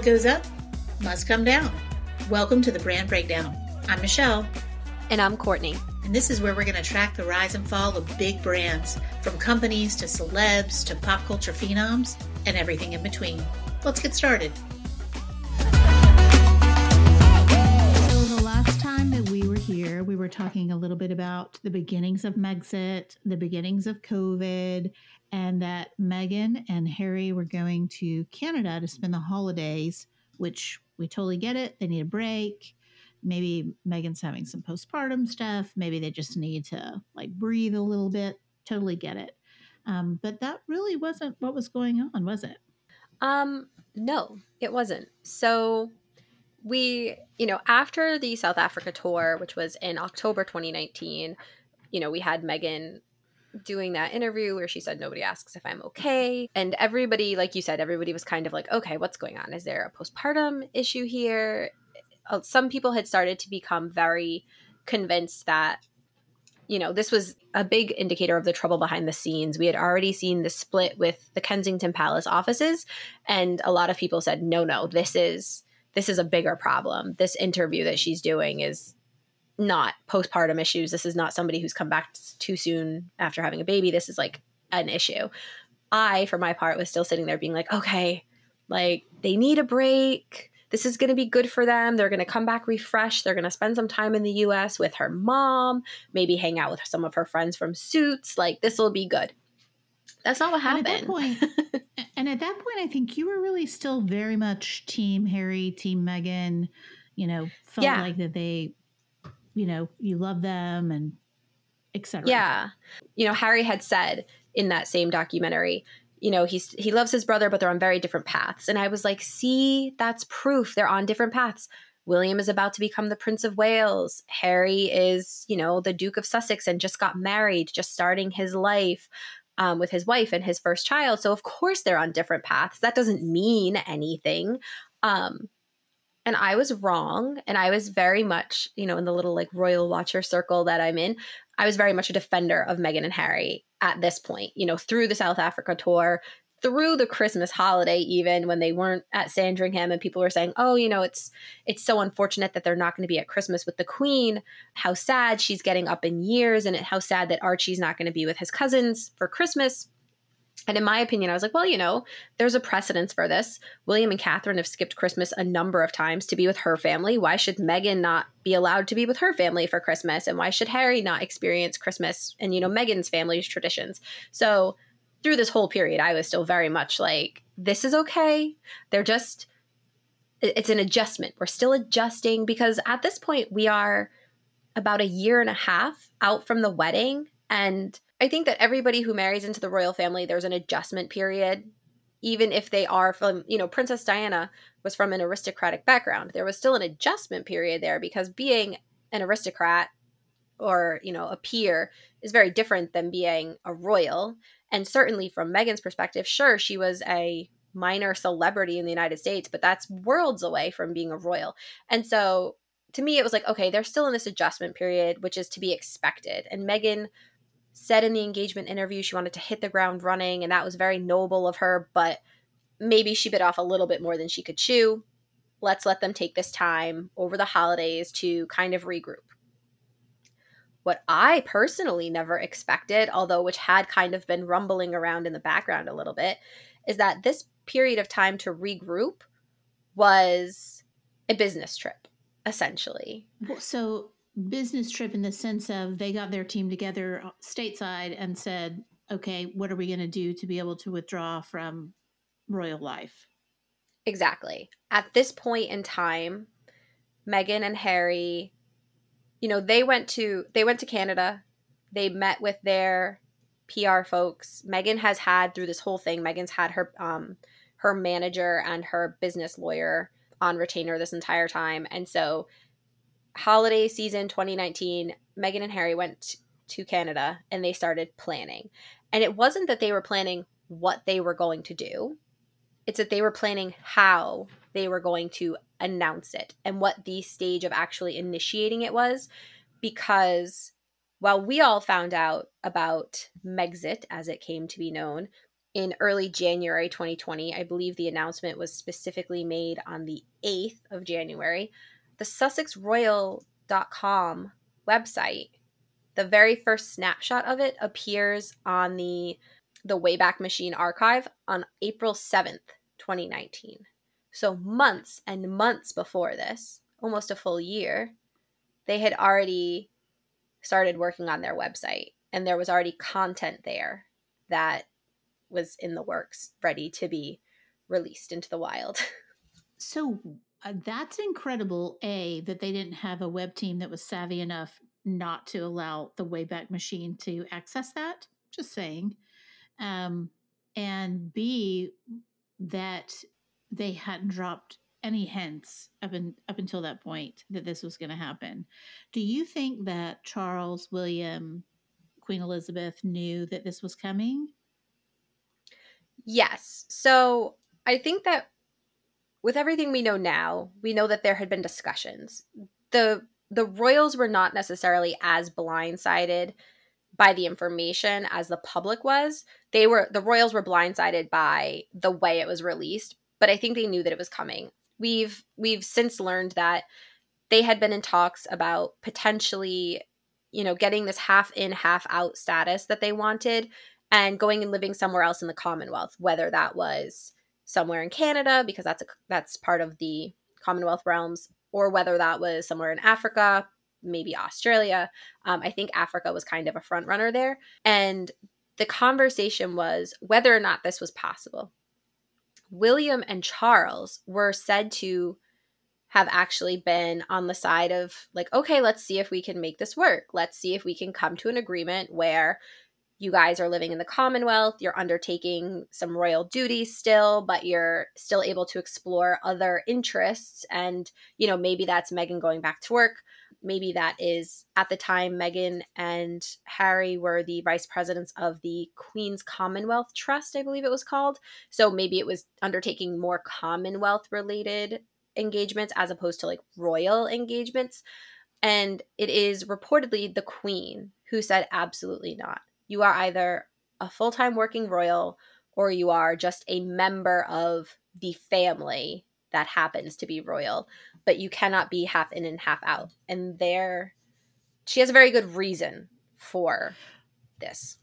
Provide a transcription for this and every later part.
What goes up must come down. Welcome to the Brand Breakdown. I'm Michelle. And I'm Courtney. And this is where we're going to track the rise and fall of big brands, from companies to celebs to pop culture phenoms and everything in between. Let's get started. So, the last time that we were here, we were talking a little bit about the beginnings of Megxit, the beginnings of COVID, and that Meghan and Harry were going to Canada to spend the holidays, which we totally get it. They need a break. Maybe Meghan's having some postpartum stuff. Maybe they just need to like breathe a little bit. Totally get it. Um, but that really wasn't what was going on, was it? Um, no, it wasn't. So we, you know, after the South Africa tour, which was in October 2019, you know, we had Meghan doing that interview where she said nobody asks if I'm okay. And everybody, like you said, everybody was kind of like, okay, what's going on? Is there a postpartum issue here? Uh, some people had started to become very convinced that you know, this was a big indicator of the trouble behind the scenes. We had already seen the split with the Kensington Palace offices, and a lot of people said, "No, no, this is this is a bigger problem. This interview that she's doing is not postpartum issues. This is not somebody who's come back too soon after having a baby. This is like an issue. I, for my part, was still sitting there being like, okay, like they need a break. This is going to be good for them. They're going to come back refreshed. They're going to spend some time in the US with her mom, maybe hang out with some of her friends from Suits. Like, this will be good. That's not what happened. And at that point, and at that point, I think you were really still very much Team Harry, Team Meghan, You know, felt yeah. like that they you know you love them and etc. Yeah, you know Harry had said in that same documentary, you know he's he loves his brother, but they're on very different paths. And I was like, see, that's proof they're on different paths. William is about to become the Prince of Wales. Harry is, you know, the Duke of Sussex and just got married, just starting his life. Um, with his wife and his first child. So, of course, they're on different paths. That doesn't mean anything. Um, and I was wrong. And I was very much, you know, in the little like royal watcher circle that I'm in, I was very much a defender of Meghan and Harry at this point, you know, through the South Africa tour, through the Christmas holiday, even when they weren't at Sandringham and people were saying, oh, you know, it's it's so unfortunate that they're not going to be at Christmas with the Queen. How sad she's getting up in years, and how sad that Archie's not going to be with his cousins for Christmas. And in my opinion, I was like, well, you know, there's a precedence for this. William and Catherine have skipped Christmas a number of times to be with her family. Why should Meghan not be allowed to be with her family for Christmas? And why should Harry not experience Christmas and, you know, Meghan's family's traditions? So through this whole period, I was still very much like, this is okay. They're just, it's an adjustment. We're still adjusting because at this point, we are about a year and a half out from the wedding. And I think that everybody who marries into the royal family, there's an adjustment period. Even if they are from, you know, Princess Diana was from an aristocratic background, there was still an adjustment period there because being an aristocrat or, you know, a peer is very different than being a royal. And certainly from Meghan's perspective, sure, she was a minor celebrity in the United States, but that's worlds away from being a royal. And so to me, it was like, okay, they're still in this adjustment period, which is to be expected. And Meghan said in the engagement interview she wanted to hit the ground running, and that was very noble of her, but maybe she bit off a little bit more than she could chew. Let's let them take this time over the holidays to kind of regroup. What I personally never expected, although which had kind of been rumbling around in the background a little bit, is that this period of time to regroup was a business trip, essentially. So business trip in the sense of they got their team together uh, stateside and said, okay, what are we going to do to be able to withdraw from royal life? Exactly. At this point in time, Meghan and Harry, you know, they went to they went to Canada. They met with their PR folks. Meghan has had through this whole thing, Meghan's had her um her manager and her business lawyer on retainer this entire time. And so holiday season 2019, Meghan and Harry went to Canada and they started planning. And it wasn't that they were planning what they were going to do, it's that they were planning how they were going to announce it and what the stage of actually initiating it was. Because while we all found out about Megxit, as it came to be known, in early January 2020. I believe the announcement was specifically made on the 8th of January. The SussexRoyal.com website, the very first snapshot of it appears on the the Wayback Machine archive on April 7th, 2019. So months and months before this, almost a full year, they had already started working on their website and there was already content there that was in the works, ready to be released into the wild. So uh, that's incredible. A that they didn't have a web team that was savvy enough not to allow the Wayback Machine to access that. Just saying. Um, and B that they hadn't dropped any hints up in, up until that point that this was going to happen. Do you think that Charles, William, Queen Elizabeth knew that this was coming? Yes. So I think that with everything we know now, we know that there had been discussions. The the royals were not necessarily as blindsided by the information as the public was. They were the royals were blindsided by the way it was released, but I think they knew that it was coming. We've we've since learned that they had been in talks about potentially, you know, getting this half in, half out status that they wanted and going and living somewhere else in the Commonwealth, whether that was somewhere in Canada because that's a that's part of the Commonwealth realms, or whether that was somewhere in Africa, maybe Australia. Um, I think Africa was kind of a front runner there, and the conversation was whether or not this was possible. William and Charles were said to have actually been on the side of like okay let's see if we can make this work let's see if we can come to an agreement where you guys are living in the Commonwealth, you're undertaking some royal duties still, but you're still able to explore other interests. And, you know, maybe that's Meghan going back to work. Maybe that is at the time Meghan and Harry were the vice presidents of the Queen's Commonwealth Trust, I believe it was called. So maybe it was undertaking more Commonwealth related engagements as opposed to like royal engagements. And it is reportedly the Queen who said absolutely not you are either a full time working royal or you are just a member of the family that happens to be royal, but you cannot be half in and half out. And there, she has a very good reason for this.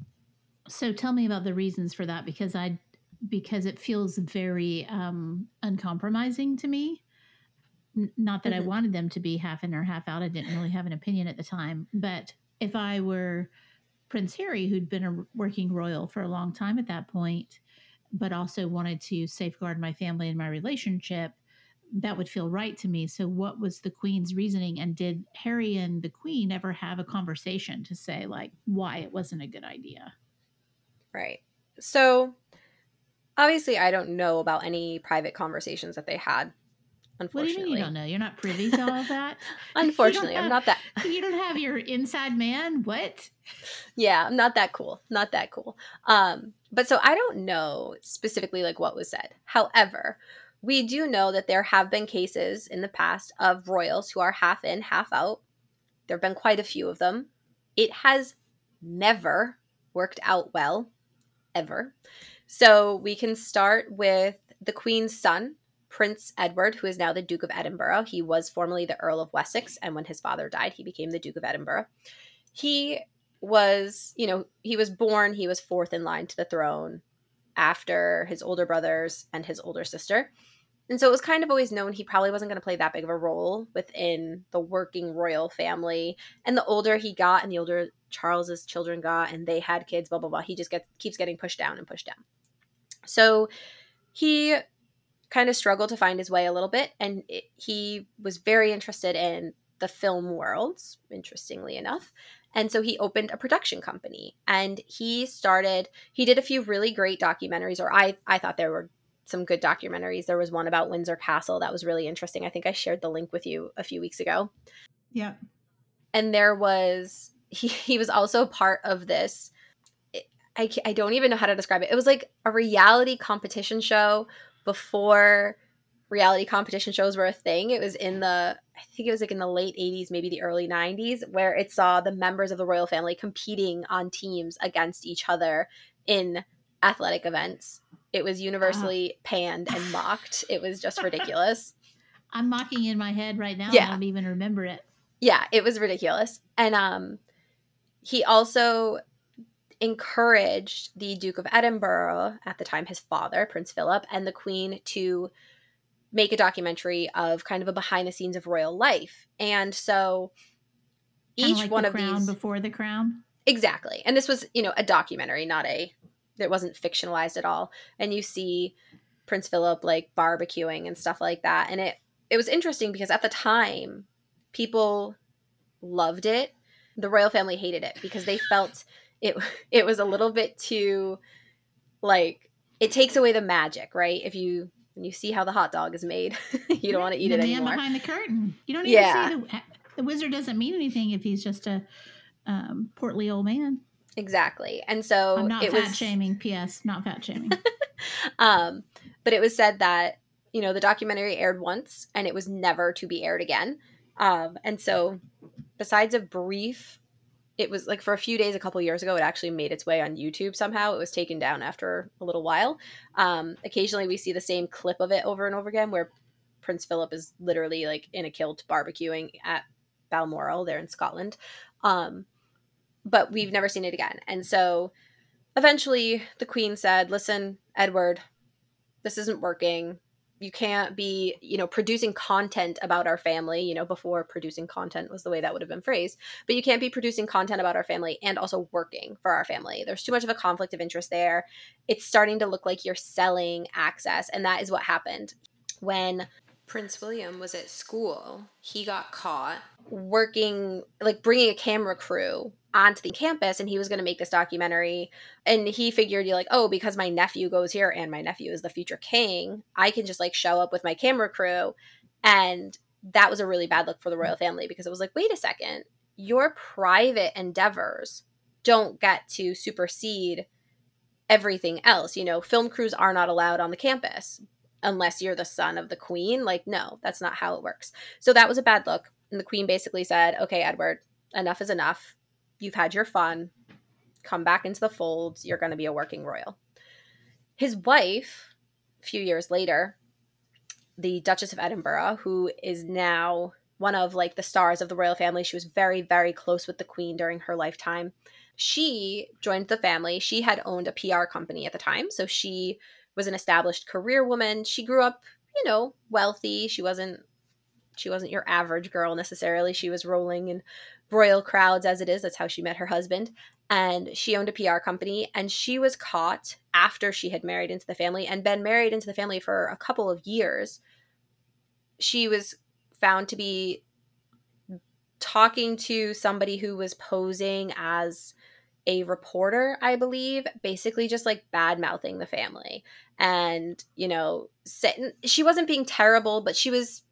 So tell me about the reasons for that because I because it feels very um uncompromising to me. N- not that mm-hmm. I wanted them to be half in or half out. I didn't really have an opinion at the time, but if I were Prince Harry, who'd been a working royal for a long time at that point, but also wanted to safeguard my family and my relationship, that would feel right to me. So, what was the Queen's reasoning? And did Harry and the Queen ever have a conversation to say, like, why it wasn't a good idea? Right. So, obviously, I don't know about any private conversations that they had Unfortunately, what do you mean you don't know? You're not privy to all that. Unfortunately, have, I'm not that. you don't have your inside man. What? Yeah, I'm not that cool. Not that cool. Um, but so I don't know specifically like what was said. However, we do know that there have been cases in the past of royals who are half in, half out. There have been quite a few of them. It has never worked out well, ever. So we can start with the Queen's son, Prince Edward, who is now the Duke of Edinburgh. He was formerly the Earl of Wessex, and when his father died, he became the Duke of Edinburgh. He was, you know, he was born, he was fourth in line to the throne after his older brothers and his older sister. And so it was kind of always known he probably wasn't going to play that big of a role within the working royal family. And the older he got and the older Charles's children got and they had kids, blah, blah, blah, he just gets, keeps getting pushed down and pushed down. So he kind of struggled to find his way a little bit and it, he was very interested in the film worlds interestingly enough. And so he opened a production company and he started he did a few really great documentaries or i i thought there were some good documentaries. There was one about windsor castle that was really interesting. I think i shared the link with you a few weeks ago. Yeah. And there was he, he was also part of this I, I don't even know how to describe it. It was like a reality competition show before reality competition shows were a thing. It was in the I think it was like in the late 80s, maybe the early 90s, where it saw the members of the royal family competing on teams against each other in athletic events. It was universally uh, panned and mocked. It was just ridiculous. I'm mocking in my head right now. Yeah. I don't even remember it. Yeah, it was ridiculous. And um he also encouraged the Duke of Edinburgh, at the time his father, Prince Philip, and the Queen to make a documentary of kind of a behind the scenes of royal life. And so kind each like one of crown these before the crown. Exactly. And this was, you know, a documentary, not a it wasn't fictionalized at all. And you see Prince Philip like barbecuing and stuff like that. And it it was interesting because at the time people loved it. The royal family hated it because they felt it it was a little bit too like it takes away the magic, right? If you when you see how the hot dog is made, you don't want to eat the it man anymore. behind the curtain. You don't even yeah. see the, the wizard doesn't mean anything if he's just a um, portly old man. Exactly. And so I'm not it fat was... shaming. P.S. Not fat shaming. um, but it was said that you know the documentary aired once and it was never to be aired again. Um, and so, besides a brief it was like for a few days a couple years ago it actually made its way on youtube somehow. It was taken down after a little while. Um, occasionally we see the same clip of it over and over again where prince philip is literally like in a kilt barbecuing at balmoral there in scotland. Um, but we've never seen it again. And so eventually the queen said listen edward this isn't working you can't be you know producing content about our family you know before producing content was the way that would have been phrased but you can't be producing content about our family and also working for our family. There's too much of a conflict of interest there. It's starting to look like you're selling access and that is what happened. When Prince William was at school, he got caught working, like bringing a camera crew onto the campus and he was going to make this documentary. And he figured, you're like, oh, because my nephew goes here and my nephew is the future king, I can just like show up with my camera crew. And that was a really bad look for the royal family because it was like, wait a second, your private endeavors don't get to supersede everything else. You know, film crews are not allowed on the campus, unless you're the son of the queen. Like, no, that's not how it works. So that was a bad look. And the queen basically said, okay, Edward, enough is enough. You've had your fun. Come back into the fold. You're going to be a working royal. His wife, a few years later, the Duchess of Edinburgh, who is now one of like the stars of the royal family, she was very, very close with the queen during her lifetime. She joined the family. She had owned a PR company at the time. So she was an established career woman. She grew up, you know, wealthy. She wasn't she wasn't your average girl necessarily. She was rolling in royal crowds as it is. That's how she met her husband. And she owned a PR company and she was caught after she had married into the family and been married into the family for a couple of years. She was found to be talking to somebody who was posing as a reporter, I believe, basically just like bad mouthing the family. And, you know, she wasn't being terrible, but she was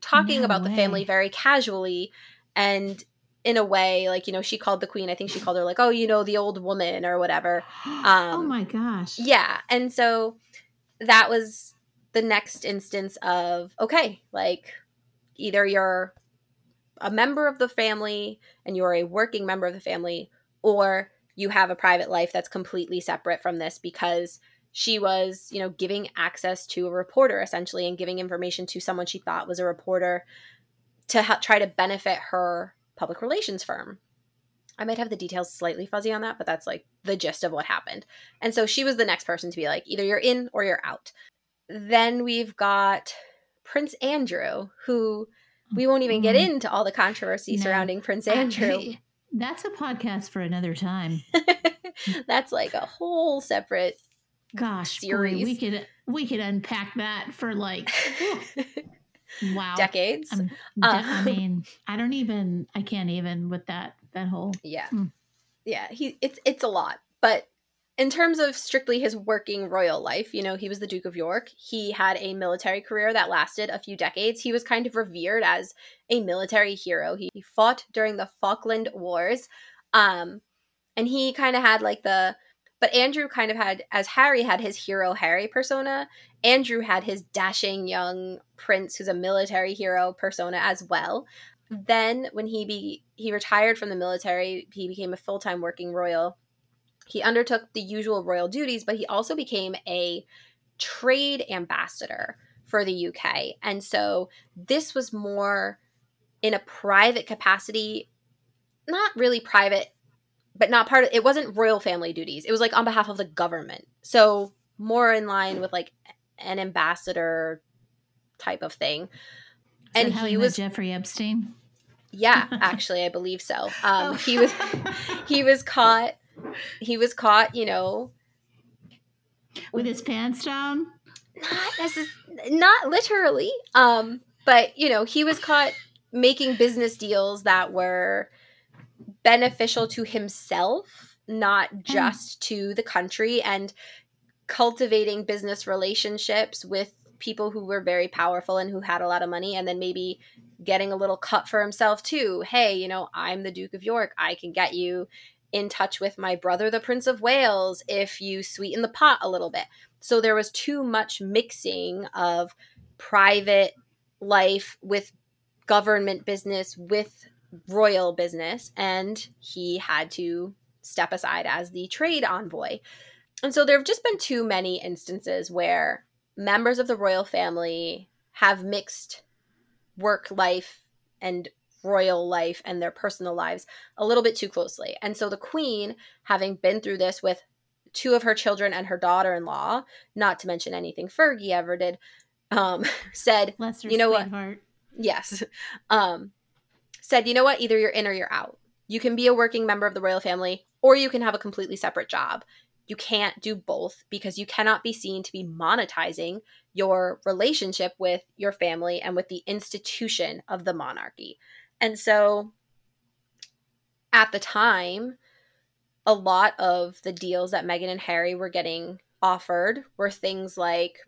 talking no about way. the family very casually and in a way like you know she called the queen i think she called her like oh you know the old woman or whatever um, oh my gosh yeah and so that was the next instance of okay like either you're a member of the family and you're a working member of the family or you have a private life that's completely separate from this because she was, you know, giving access to a reporter essentially and giving information to someone she thought was a reporter to ha- try to benefit her public relations firm. I might have the details slightly fuzzy on that, but that's like the gist of what happened. And so she was the next person to be like, either you're in or you're out. Then we've got Prince Andrew, who we won't even get mm-hmm. into all the controversy no. surrounding Prince Andrew. I, that's a podcast for another time. that's like a whole separate gosh series. Boy, we could we could unpack that for like wow decades. Um, I um, mean, I don't even I can't even with that that whole yeah mm. yeah he it's it's a lot, but in terms of strictly his working royal life, you know, he was the Duke of York. He had a military career that lasted a few decades. He was kind of revered as a military hero. He, he fought during the Falkland Wars. Um, and he kind of had like the, but Andrew kind of had, as Harry had his hero Harry persona, Andrew had his dashing young prince who's a military hero persona as well. Then when he be he retired from the military, he became a full-time working royal he undertook the usual royal duties, but he also became a trade ambassador for the UK. And so this was more in a private capacity, not really private, but not part of it wasn't royal family duties. It was like on behalf of the government. So more in line with like an ambassador type of thing. So and he was Jeffrey Epstein. Yeah, actually, I believe so. Um, oh. he was he was caught. He was caught. You know, with his pants down. Not necess- not literally. Um, but you know, he was caught making business deals that were beneficial to himself, not hmm. just mm. to the country, and cultivating business relationships with people who were very powerful and who had a lot of money and then maybe getting a little cut for himself too hey you know i'm the duke of york i can get you in touch with my brother the prince of wales if you sweeten the pot a little bit so there was too much mixing of private life with government business with royal business and he had to step aside as the trade envoy and so there have just been too many instances where members of the royal family have mixed work life and royal life and their personal lives a little bit too closely. And so the queen, having been through this with two of her children and her daughter-in-law, not to mention anything Fergie ever did, um, said, you know what? Heart. Yes. Um, said, you know what? Either you're in or you're out. You can be a working member of the royal family or you can have a completely separate job. You can't do both because you cannot be seen to be monetizing your relationship with your family and with the institution of the monarchy. And so at the time, a lot of the deals that Meghan and Harry were getting offered were things like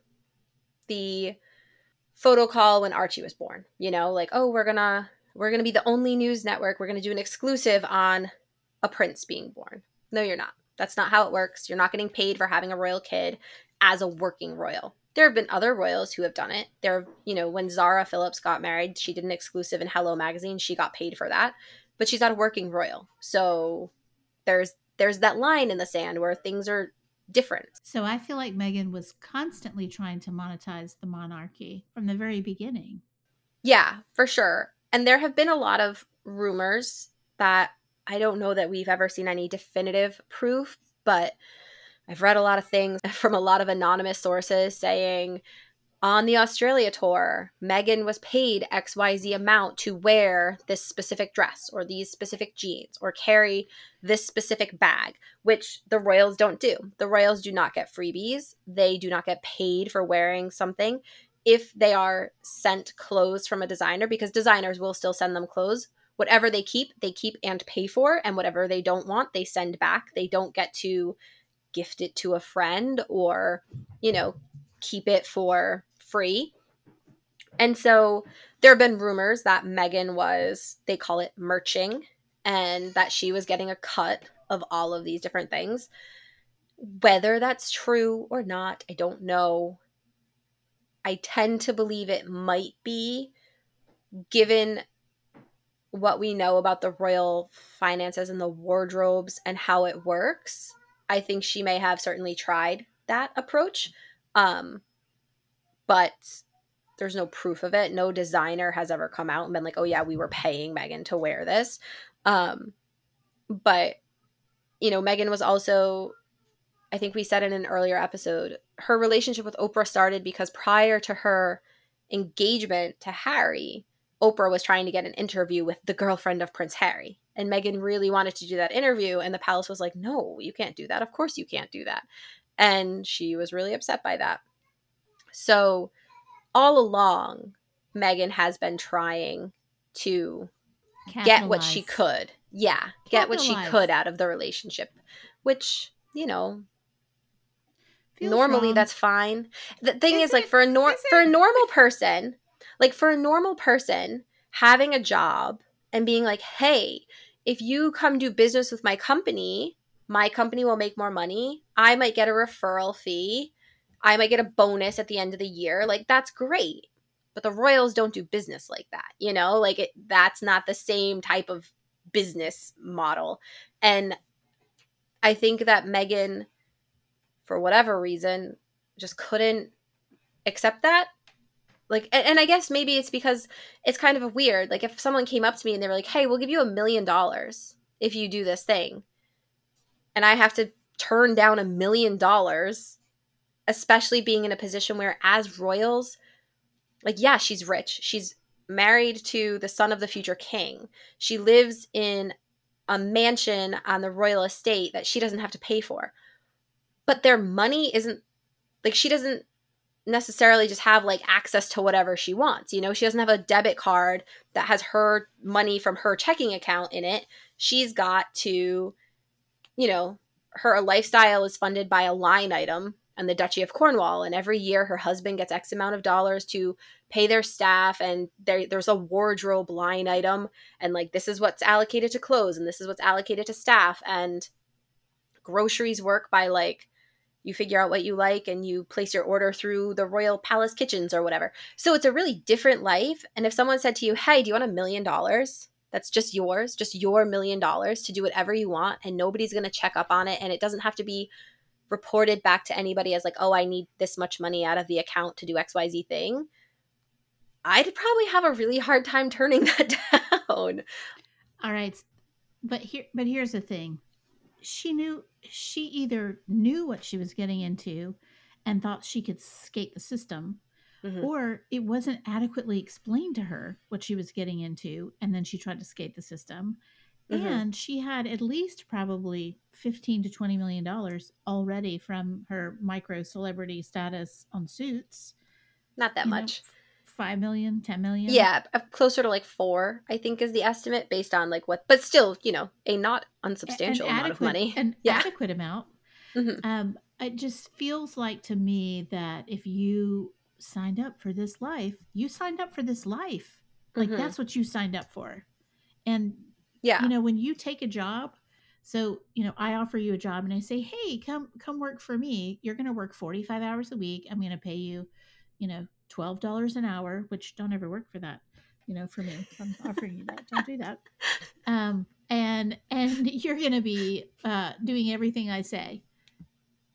the photo call when Archie was born. You know, like, oh, we're gonna we're gonna be the only news network. We're gonna do an exclusive on a prince being born. No, you're not. That's not how it works. You're not getting paid for having a royal kid as a working royal. There have been other royals who have done it. There, you know, when Zara Phillips got married, she did an exclusive in Hello magazine. She got paid for that, but she's not a working royal. So there's there's that line in the sand where things are different. So I feel like Meghan was constantly trying to monetize the monarchy from the very beginning. Yeah, for sure. And there have been a lot of rumors that I don't know that we've ever seen any definitive proof, but I've read a lot of things from a lot of anonymous sources saying on the Australia tour, Meghan was paid XYZ amount to wear this specific dress or these specific jeans or carry this specific bag, which the royals don't do. The royals do not get freebies, they do not get paid for wearing something if they are sent clothes from a designer because designers will still send them clothes whatever they keep, they keep and pay for, and whatever they don't want, they send back. They don't get to gift it to a friend or, you know, keep it for free. And so there have been rumors that Meghan was, they call it merching, and that she was getting a cut of all of these different things. Whether that's true or not, I don't know. I tend to believe it might be, given what we know about the royal finances and the wardrobes and how it works, I think she may have certainly tried that approach. Um, but there's no proof of it. No designer has ever come out and been like, oh, yeah, we were paying Meghan to wear this. Um, but, you know, Meghan was also, I think we said in an earlier episode, her relationship with Oprah started because prior to her engagement to Harry, Oprah was trying to get an interview with the girlfriend of Prince Harry. And Meghan really wanted to do that interview. And the palace was like, no, you can't do that. Of course you can't do that. And she was really upset by that. So, all along, Meghan has been trying to Capitalize. get what she could. Yeah, get what she could out of the relationship, which, you know, normally wrong. that's fine. The thing is, is like for a nor- for a normal person, like for a normal person, having a job and being like, hey, if you come do business with my company, my company will make more money. I might get a referral fee. I might get a bonus at the end of the year. Like that's great. But the Royals don't do business like that, you know? Like it that's not the same type of business model. And I think that Meghan, for whatever reason, just couldn't accept that. Like, and, and I guess maybe it's because it's kind of weird. Like, if someone came up to me and they were like, hey, we'll give you a million dollars if you do this thing, and I have to turn down a million dollars, especially being in a position where, as royals, like, yeah, she's rich. She's married to the son of the future king. She lives in a mansion on the royal estate that she doesn't have to pay for. But their money isn't like she doesn't necessarily just have like access to whatever she wants. You know, she doesn't have a debit card that has her money from her checking account in it. She's got to, you know, her lifestyle is funded by a line item and the Duchy of Cornwall. And every year her husband gets X amount of dollars to pay their staff. And there, there's a wardrobe line item. And like, this is what's allocated to clothes and this is what's allocated to staff. And groceries work by like, you figure out what you like and you place your order through the Royal Palace kitchens or whatever. So it's a really different life. And if someone said to you, hey, do you want a million dollars? That's just yours, just your million dollars to do whatever you want. And nobody's going to check up on it. And it doesn't have to be reported back to anybody as like, oh, I need this much money out of the account to do XYZ thing, I'd probably have a really hard time turning that down. All right. But here but here's the thing. She knew she either knew what she was getting into and thought she could skate the system mm-hmm. or it wasn't adequately explained to her what she was getting into and then she tried to skate the system Mm-hmm. And she had at least probably 15 to 20 million dollars already from her micro celebrity status on suits. Not that you much. Know, 5 million, 10 million. Yeah, closer to like 4, I think is the estimate based on like what but still, you know, a not unsubstantial an amount of money. An yeah. adequate amount. Mm-hmm. Um it just feels like to me that if you signed up for this life, you signed up for this life. Like mm-hmm. that's what you signed up for. And yeah. You know, when you take a job, so, you know, I offer you a job and I say, "Hey, come come work for me. You're going to work 45 hours a week. I'm going to pay you, you know, $12 an hour, which don't ever work for that, you know, for me. I'm offering you that. Don't do that. Um and and you're going to be uh doing everything I say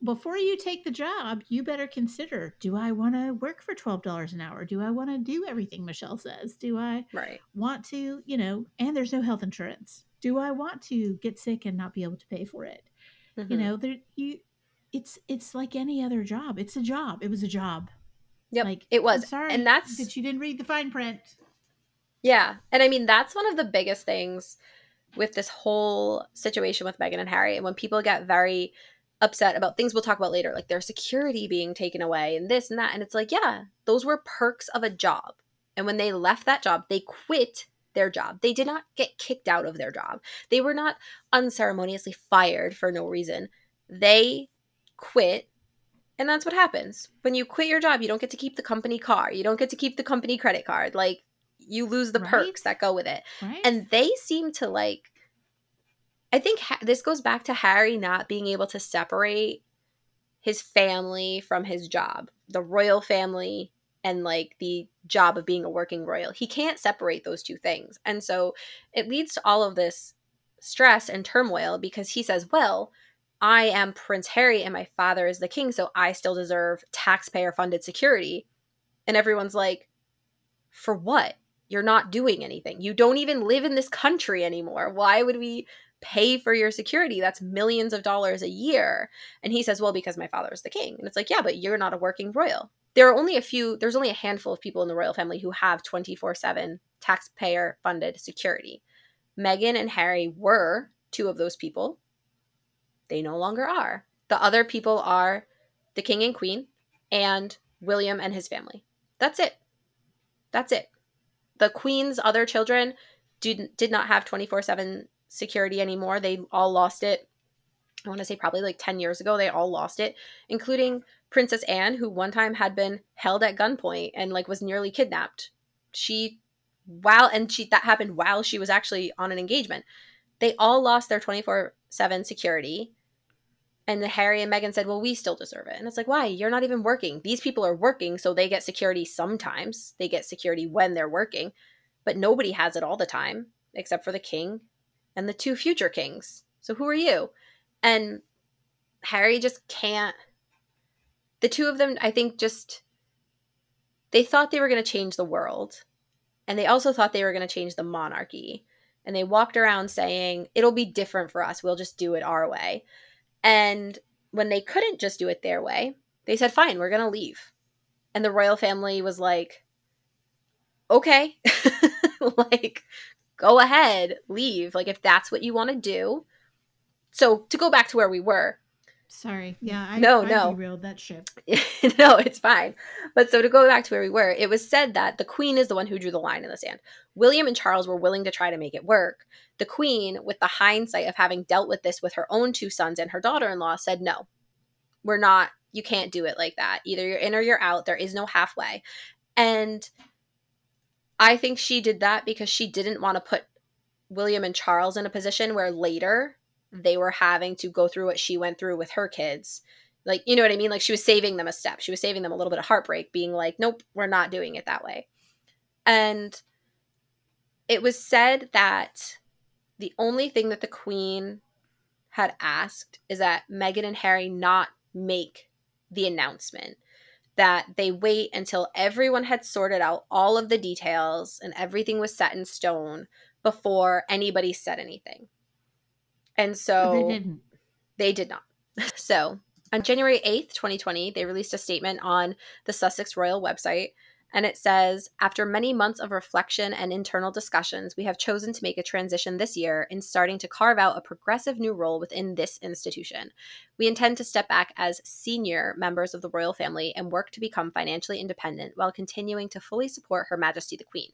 before you take the job, you better consider do I want to work for $12 an hour? Do I want to do everything Michelle says? Do I right. want to, you know, and there's no health insurance. Do I want to get sick and not be able to pay for it? Mm-hmm. You know, there you it's it's like any other job. It's a job. It was a job. Yep. Like it was. I'm sorry and that's that you didn't read the fine print. Yeah. And I mean that's one of the biggest things with this whole situation with Meghan and Harry. And when people get very upset about things we'll talk about later, like their security being taken away and this and that. And it's like, yeah, those were perks of a job. And when they left that job, they quit their job. They did not get kicked out of their job. They were not unceremoniously fired for no reason. They quit. And that's what happens. When you quit your job, you don't get to keep the company car. You don't get to keep the company credit card. Like you lose the right? perks that go with it. Right? And they seem to like I think ha- this goes back to Harry not being able to separate his family from his job, the royal family and like the job of being a working royal. He can't separate those two things. And so it leads to all of this stress and turmoil because he says, well, I am Prince Harry and my father is the king, so I still deserve taxpayer funded security. And everyone's like, for what? You're not doing anything. You don't even live in this country anymore. Why would we pay for your security that's millions of dollars a year and he says well because my father is the king and it's like yeah but you're not a working royal there are only a few there's only a handful of people in the royal family who have 24/7 taxpayer funded security Meghan and Harry were two of those people they no longer are the other people are the king and queen and William and his family that's it that's it the queen's other children did, did not have 24/7 security anymore. They all lost it. I want to say probably like 10 years ago, they all lost it, including Princess Anne, who one time had been held at gunpoint and like was nearly kidnapped. She, while, and she, that happened while she was actually on an engagement. They all lost their 24 7 security. And the Harry and Meghan said, Well, we still deserve it. And it's like, why? You're not even working. These people are working, so they get security sometimes. They get security when they're working, but nobody has it all the time, except for the king and the two future kings. So who are you? And Harry just can't. The two of them, I think, just. They thought they were going to change the world. And they also thought they were going to change the monarchy. And they walked around saying, it'll be different for us. We'll just do it our way. And when they couldn't just do it their way, they said, fine, we're going to leave. And the royal family was like, okay, like, go ahead, leave. Like, if that's what you want to do. So, to go back to where we were, Sorry. Yeah. I, No, I no. derailed that ship. no, it's fine. But so to go back to where we were, it was said that the queen is the one who drew the line in the sand. William and Charles were willing to try to make it work. The queen, with the hindsight of having dealt with this with her own two sons and her daughter in law, said, no, we're not, you can't do it like that. Either you're in or you're out. There is no halfway. And I think she did that because she didn't want to put William and Charles in a position where later they were having to go through what she went through with her kids. Like, you know what I mean? Like, she was saving them a step. She was saving them a little bit of heartbreak, being like, nope, we're not doing it that way. And it was said that the only thing that the queen had asked is that Meghan and Harry not make the announcement, that they wait until everyone had sorted out all of the details and everything was set in stone before anybody said anything. And so they didn't. they did not. So on January 8th, 2020, they released a statement on the Sussex Royal website. And it says After many months of reflection and internal discussions, we have chosen to make a transition this year in starting to carve out a progressive new role within this institution. We intend to step back as senior members of the royal family and work to become financially independent while continuing to fully support Her Majesty the Queen.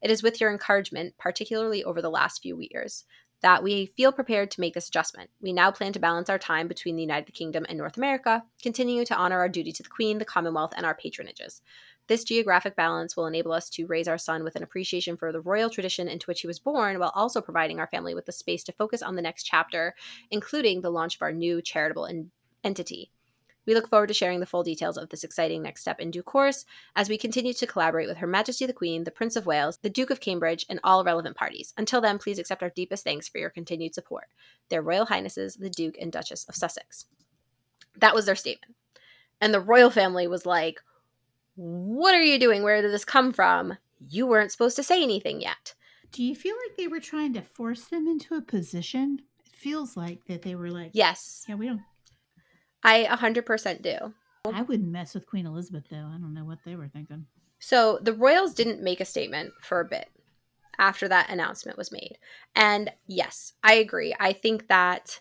It is with your encouragement, particularly over the last few years, that we feel prepared to make this adjustment. We now plan to balance our time between the United Kingdom and North America, continuing to honor our duty to the Queen, the Commonwealth, and our patronages. This geographic balance will enable us to raise our son with an appreciation for the royal tradition into which he was born, while also providing our family with the space to focus on the next chapter, including the launch of our new charitable en- entity. We look forward to sharing the full details of this exciting next step in due course as we continue to collaborate with Her Majesty the Queen, the Prince of Wales, the Duke of Cambridge, and all relevant parties. Until then, please accept our deepest thanks for your continued support. Their Royal Highnesses, the Duke and Duchess of Sussex. That was their statement. And the royal family was like, What are you doing? Where did this come from? You weren't supposed to say anything yet. Do you feel like they were trying to force them into a position? It feels like that they were like, Yes, yeah, we don't. I 100% do. I wouldn't mess with Queen Elizabeth though. I don't know what they were thinking. So the Royals didn't make a statement for a bit after that announcement was made. And yes, I agree. I think that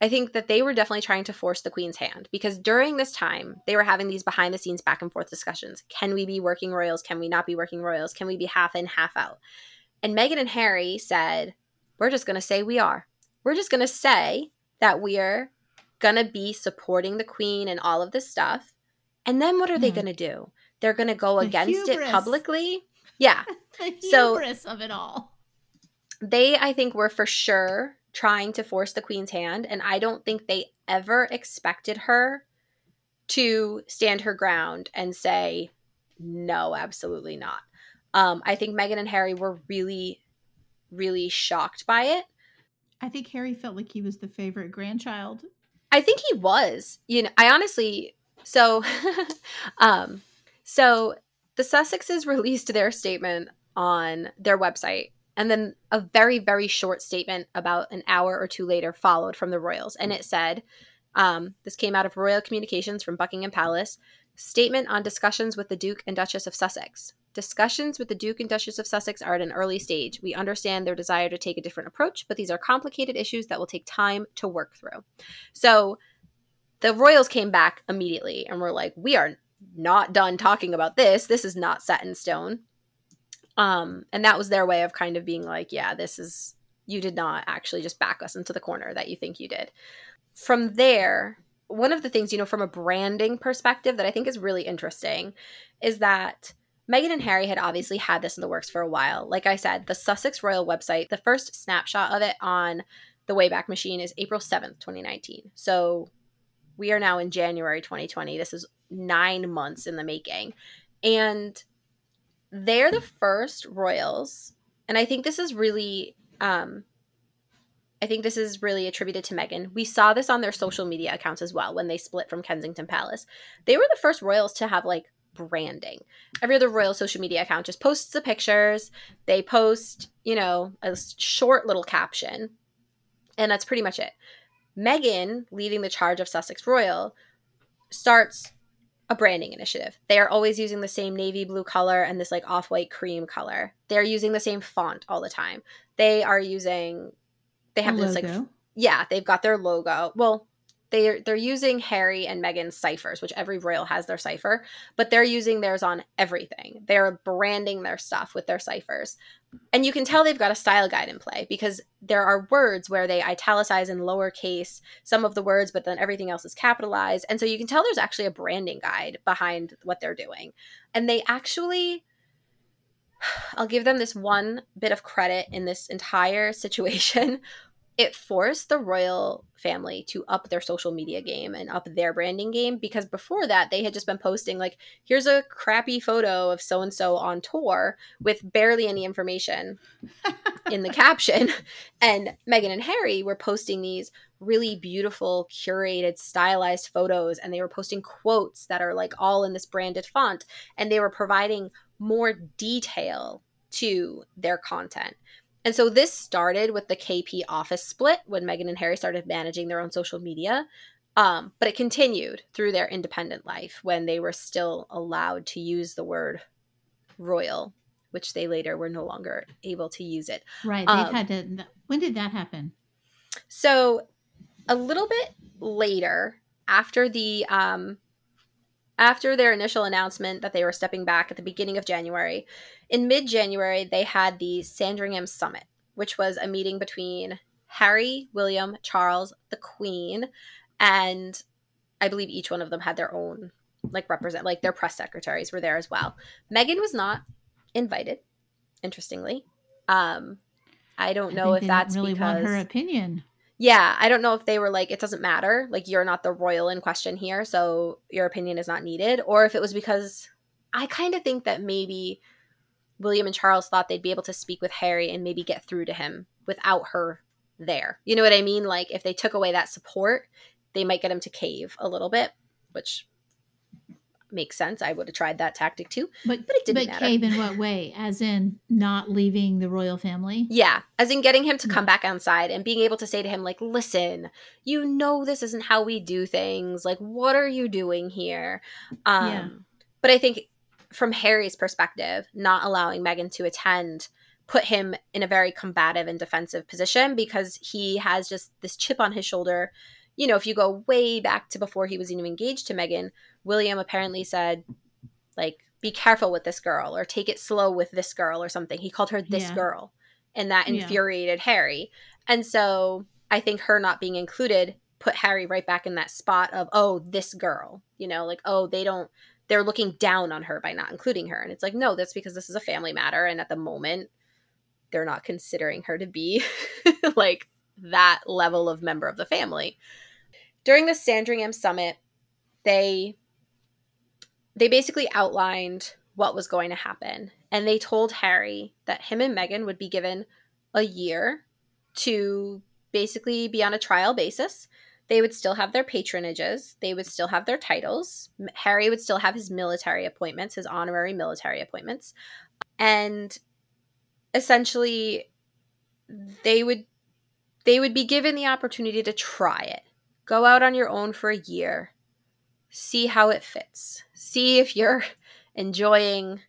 I think that they were definitely trying to force the queen's hand because during this time they were having these behind the scenes back and forth discussions. Can we be working royals? Can we not be working royals? Can we be half in, half out? And Meghan and Harry said, "We're just going to say we are. We're just going to say that we're to be supporting the queen and all of this stuff." And then what are they Hmm. going to do? They're to go The against it publicly? Yeah. The So- hubris of it all. they i think were for sure trying to force the queen's hand and i don't think they ever expected her to stand her ground and say no absolutely not um, i think meghan and harry were really really shocked by it I think Harry felt like he was the favorite grandchild. I think he was. You know, I honestly so um so the Sussexes released their statement on their website and then a very very short statement about an hour or two later followed from the royals and it said um, this came out of royal communications from buckingham palace statement on discussions with the duke and duchess of sussex discussions with the duke and duchess of sussex are at an early stage. We understand their desire to take a different approach but these are complicated issues that will take time to work through. So the royals came back immediately and were like we are not done talking about this. This is not set in stone. Um and that was their way of kind of being like yeah this is you did not actually just back us into the corner that you think you did. From there one of the things you know from a branding perspective that i think is really interesting is that Meghan and Harry had obviously had this in the works for a while. Like I said, the Sussex Royal website, the first snapshot of it on the Wayback Machine is April 7th, 2019. So we are now in January 2020. This is nine months in the making. And they're the first royals. And I think this is really um, I think this is really attributed to Meghan. We saw this on their social media accounts as well when they split from Kensington Palace. They were the first royals to have like branding. Every other royal social media account just posts the pictures. They post, you know, a short little caption, and that's pretty much it. Meghan, leading the charge of Sussex Royal, starts a branding initiative. They are always using the same navy blue color and this like off white cream color. They're using the same font all the time. They are using, they have A this like, yeah, they've got their logo. Well, they're they're using Harry and Meghan's ciphers, which every royal has their cipher, but they're using theirs on everything. They're branding their stuff with their ciphers. And you can tell they've got a style guide in play because there are words where they italicize in lowercase some of the words, but then everything else is capitalized. And so you can tell there's actually a branding guide behind what they're doing. And they actually I'll give them this one bit of credit in this entire situation it forced the royal family to up their social media game and up their branding game because before that they had just been posting like here's a crappy photo of so and so on tour with barely any information in the caption. And Meghan and Harry were posting these really beautiful curated stylized photos and they were posting quotes that are like all in this branded font and they were providing more detail to their content and so this started with the KP office split when Meghan and Harry started managing their own social media. Um, but it continued through their independent life when they were still allowed to use the word royal, which they later were no longer able to use it. Right. They've Um, had to. When did that happen? So a little bit later, after the um, after their initial announcement that they were stepping back at the beginning of January, in mid-January they had the Sandringham Summit, which was a meeting between Harry, William, Charles, the Queen, and I believe each one of them had their own like represent like their press secretaries were there as well. Meghan was not invited, interestingly. Um I don't know think if that's really because want her opinion. Yeah, I don't know if they were like, it doesn't matter. Like, you're not the royal in question here, so your opinion is not needed. Or if it was because I kind of think that maybe William and Charles thought they'd be able to speak with Harry and maybe get through to him without her there. You know what I mean? Like, if they took away that support, they might get him to cave a little bit, which makes sense. I would have tried that tactic too. But But it didn't but matter. cave in what way? As in not leaving the royal family? Yeah, as in getting him to come back on side and being able to say to him, like, listen, you know this isn't how we do things. Like, what are you doing here? Um, Yeah. But I think from Harry's perspective, not allowing Meghan to attend put him in a very combative and defensive position because he has just this chip on his shoulder. You know, if you go way back to before he was even engaged to Meghan, William apparently said, like, be careful with this girl or take it slow with this girl or something. He called her this Yeah. girl. And that Yeah. infuriated Harry. And so I think her not being included put Harry right back in that spot of, oh, this girl. You know, like, oh, they don't, they're looking down on her by not including her. And it's like, no, that's because this is a family matter. And at the moment, they're not considering her to be like that level of member of the family. During the Sandringham summit, they they basically outlined what was going to happen and they told Harry that him and Meghan would be given a year to basically be on a trial basis. They would still have their patronages, they would still have their titles. Harry would still have his military appointments, his honorary military appointments. And essentially they would they would be given the opportunity to try it. Go out on your own for a year. See how it fits. See if you're enjoying,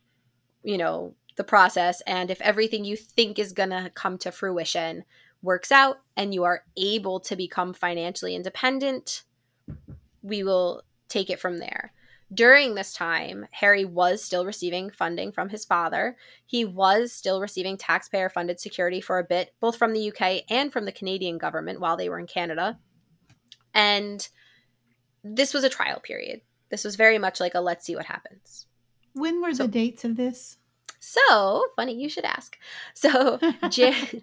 you know, the process and if everything you think is going to come to fruition works out and you are able to become financially independent, we will take it from there. During this time, Harry was still receiving funding from his father. He was still receiving taxpayer funded security for a bit, both from the UK and from the Canadian government while they were in Canada. And this was a trial period. This was very much like a let's see what happens. When were So- the dates of this? So, funny you should ask. So, Jan-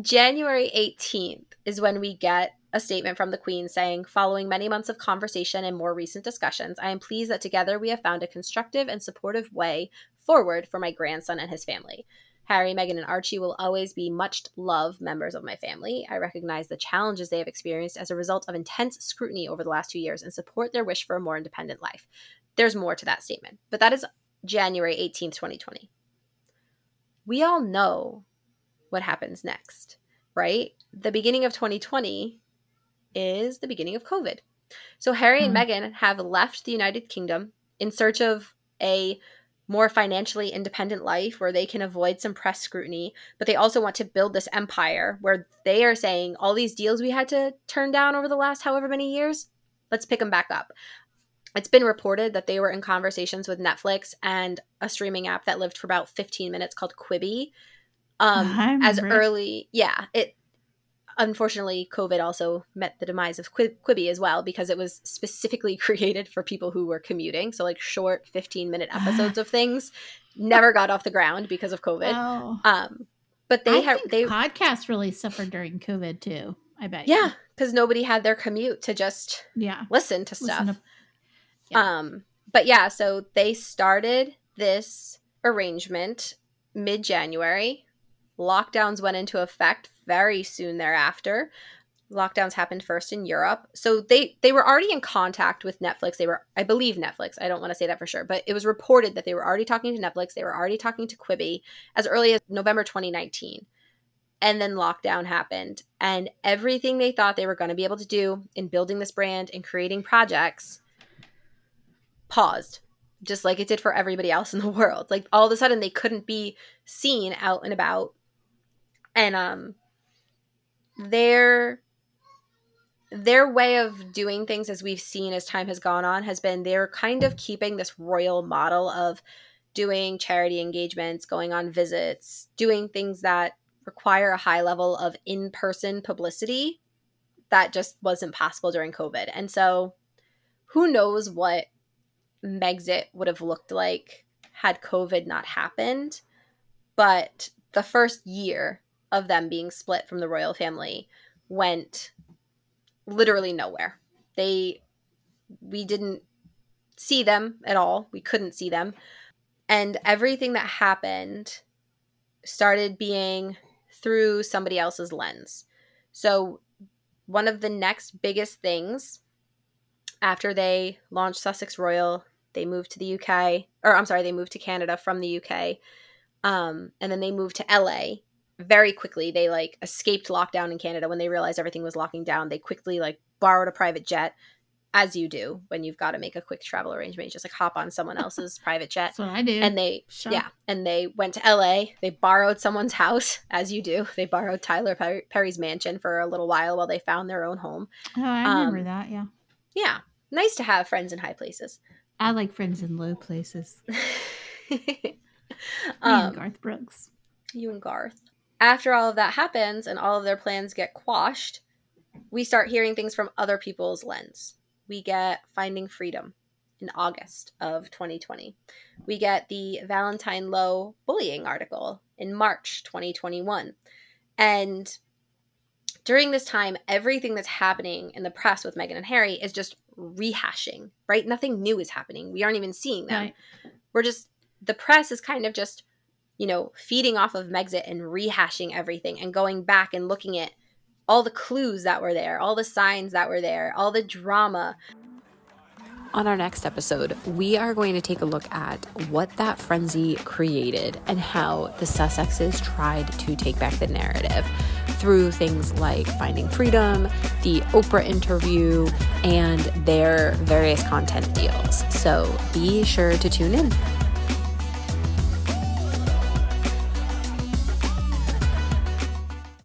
January 18th is when we get a statement from the Queen saying, Following many months of conversation and more recent discussions, I am pleased that together we have found a constructive and supportive way forward for my grandson and his family. Harry, Meghan, and Archie will always be much loved members of my family. I recognize the challenges they have experienced as a result of intense scrutiny over the last two years and support their wish for a more independent life. There's more to that statement, but that is January 18th, 2020. We all know what happens next, right? The beginning of 2020 is the beginning of COVID. So Harry and Mhm. Meghan have left the United Kingdom in search of a more financially independent life where they can avoid some press scrutiny, but they also want to build this empire where they are saying all these deals we had to turn down over the last however many years, let's pick them back up. It's been reported that they were in conversations with Netflix and a streaming app that lived for about 15 minutes called Quibi. Um, I as early, yeah, it unfortunately COVID also met the demise of Quib- Quibi as well because it was specifically created for people who were commuting. So like short 15 minute episodes of things never got off the ground because of COVID. Oh. Um, but they I have think they podcasts really suffered during COVID too. I bet. yeah because nobody had their commute to just Yeah. listen to stuff. Listen to- yeah. Um, but yeah, so they started this arrangement mid January. Lockdowns went into effect very soon thereafter. Lockdowns happened first in Europe. So they they were already in contact with Netflix. They were I believe Netflix. I don't want to say that for sure, but it was reported that they were already talking to Netflix. They were already talking to Quibi as early as November 2019. And then lockdown happened and everything they thought they were going to be able to do in building this brand and creating projects paused just like it did for everybody else in the world like all of a sudden they couldn't be seen out and about and um their their way of doing things as we've seen as time has gone on has been they're kind of keeping this royal model of doing charity engagements going on visits doing things that require a high level of in-person publicity that just wasn't possible during covid and so who knows what Megxit would have looked like had COVID not happened. But the first year of them being split from the royal family went literally nowhere. They, we didn't see them at all. We couldn't see them. And everything that happened started being through somebody else's lens. So, one of the next biggest things after they launched Sussex Royal, they moved to the UK, or I'm sorry, they moved to Canada from the UK, um, and then they moved to LA. Very quickly, they like escaped lockdown in Canada when they realized everything was locking down. They quickly like borrowed a private jet, as you do when you've got to make a quick travel arrangement. You just like hop on someone else's private jet, That's what I do. and they yeah, and they went to LA. They borrowed someone's house, as you do. They borrowed Tyler Perry's mansion for a little while while they found their own home. oh, I remember um, that. Yeah. Yeah, nice to have friends in high places. I like friends in low places. Me um, and Garth Brooks. you and Garth. After all of that happens and all of their plans get quashed, we start hearing things from other people's lens. We get Finding Freedom in August of 2020. We get the Valentine Low bullying article in March 2021. And during this time, everything that's happening in the press with Meghan and Harry is just rehashing, right? Nothing new is happening. We aren't even seeing them Right. we're just the press is kind of just you know feeding off of Megxit and rehashing everything and going back and looking at all the clues that were there, all the signs that were there, all the drama. On our next episode, we are going to take a look at what that frenzy created and how the Sussexes tried to take back the narrative through things like Finding Freedom, the Oprah interview, and their various content deals. So be sure to tune in.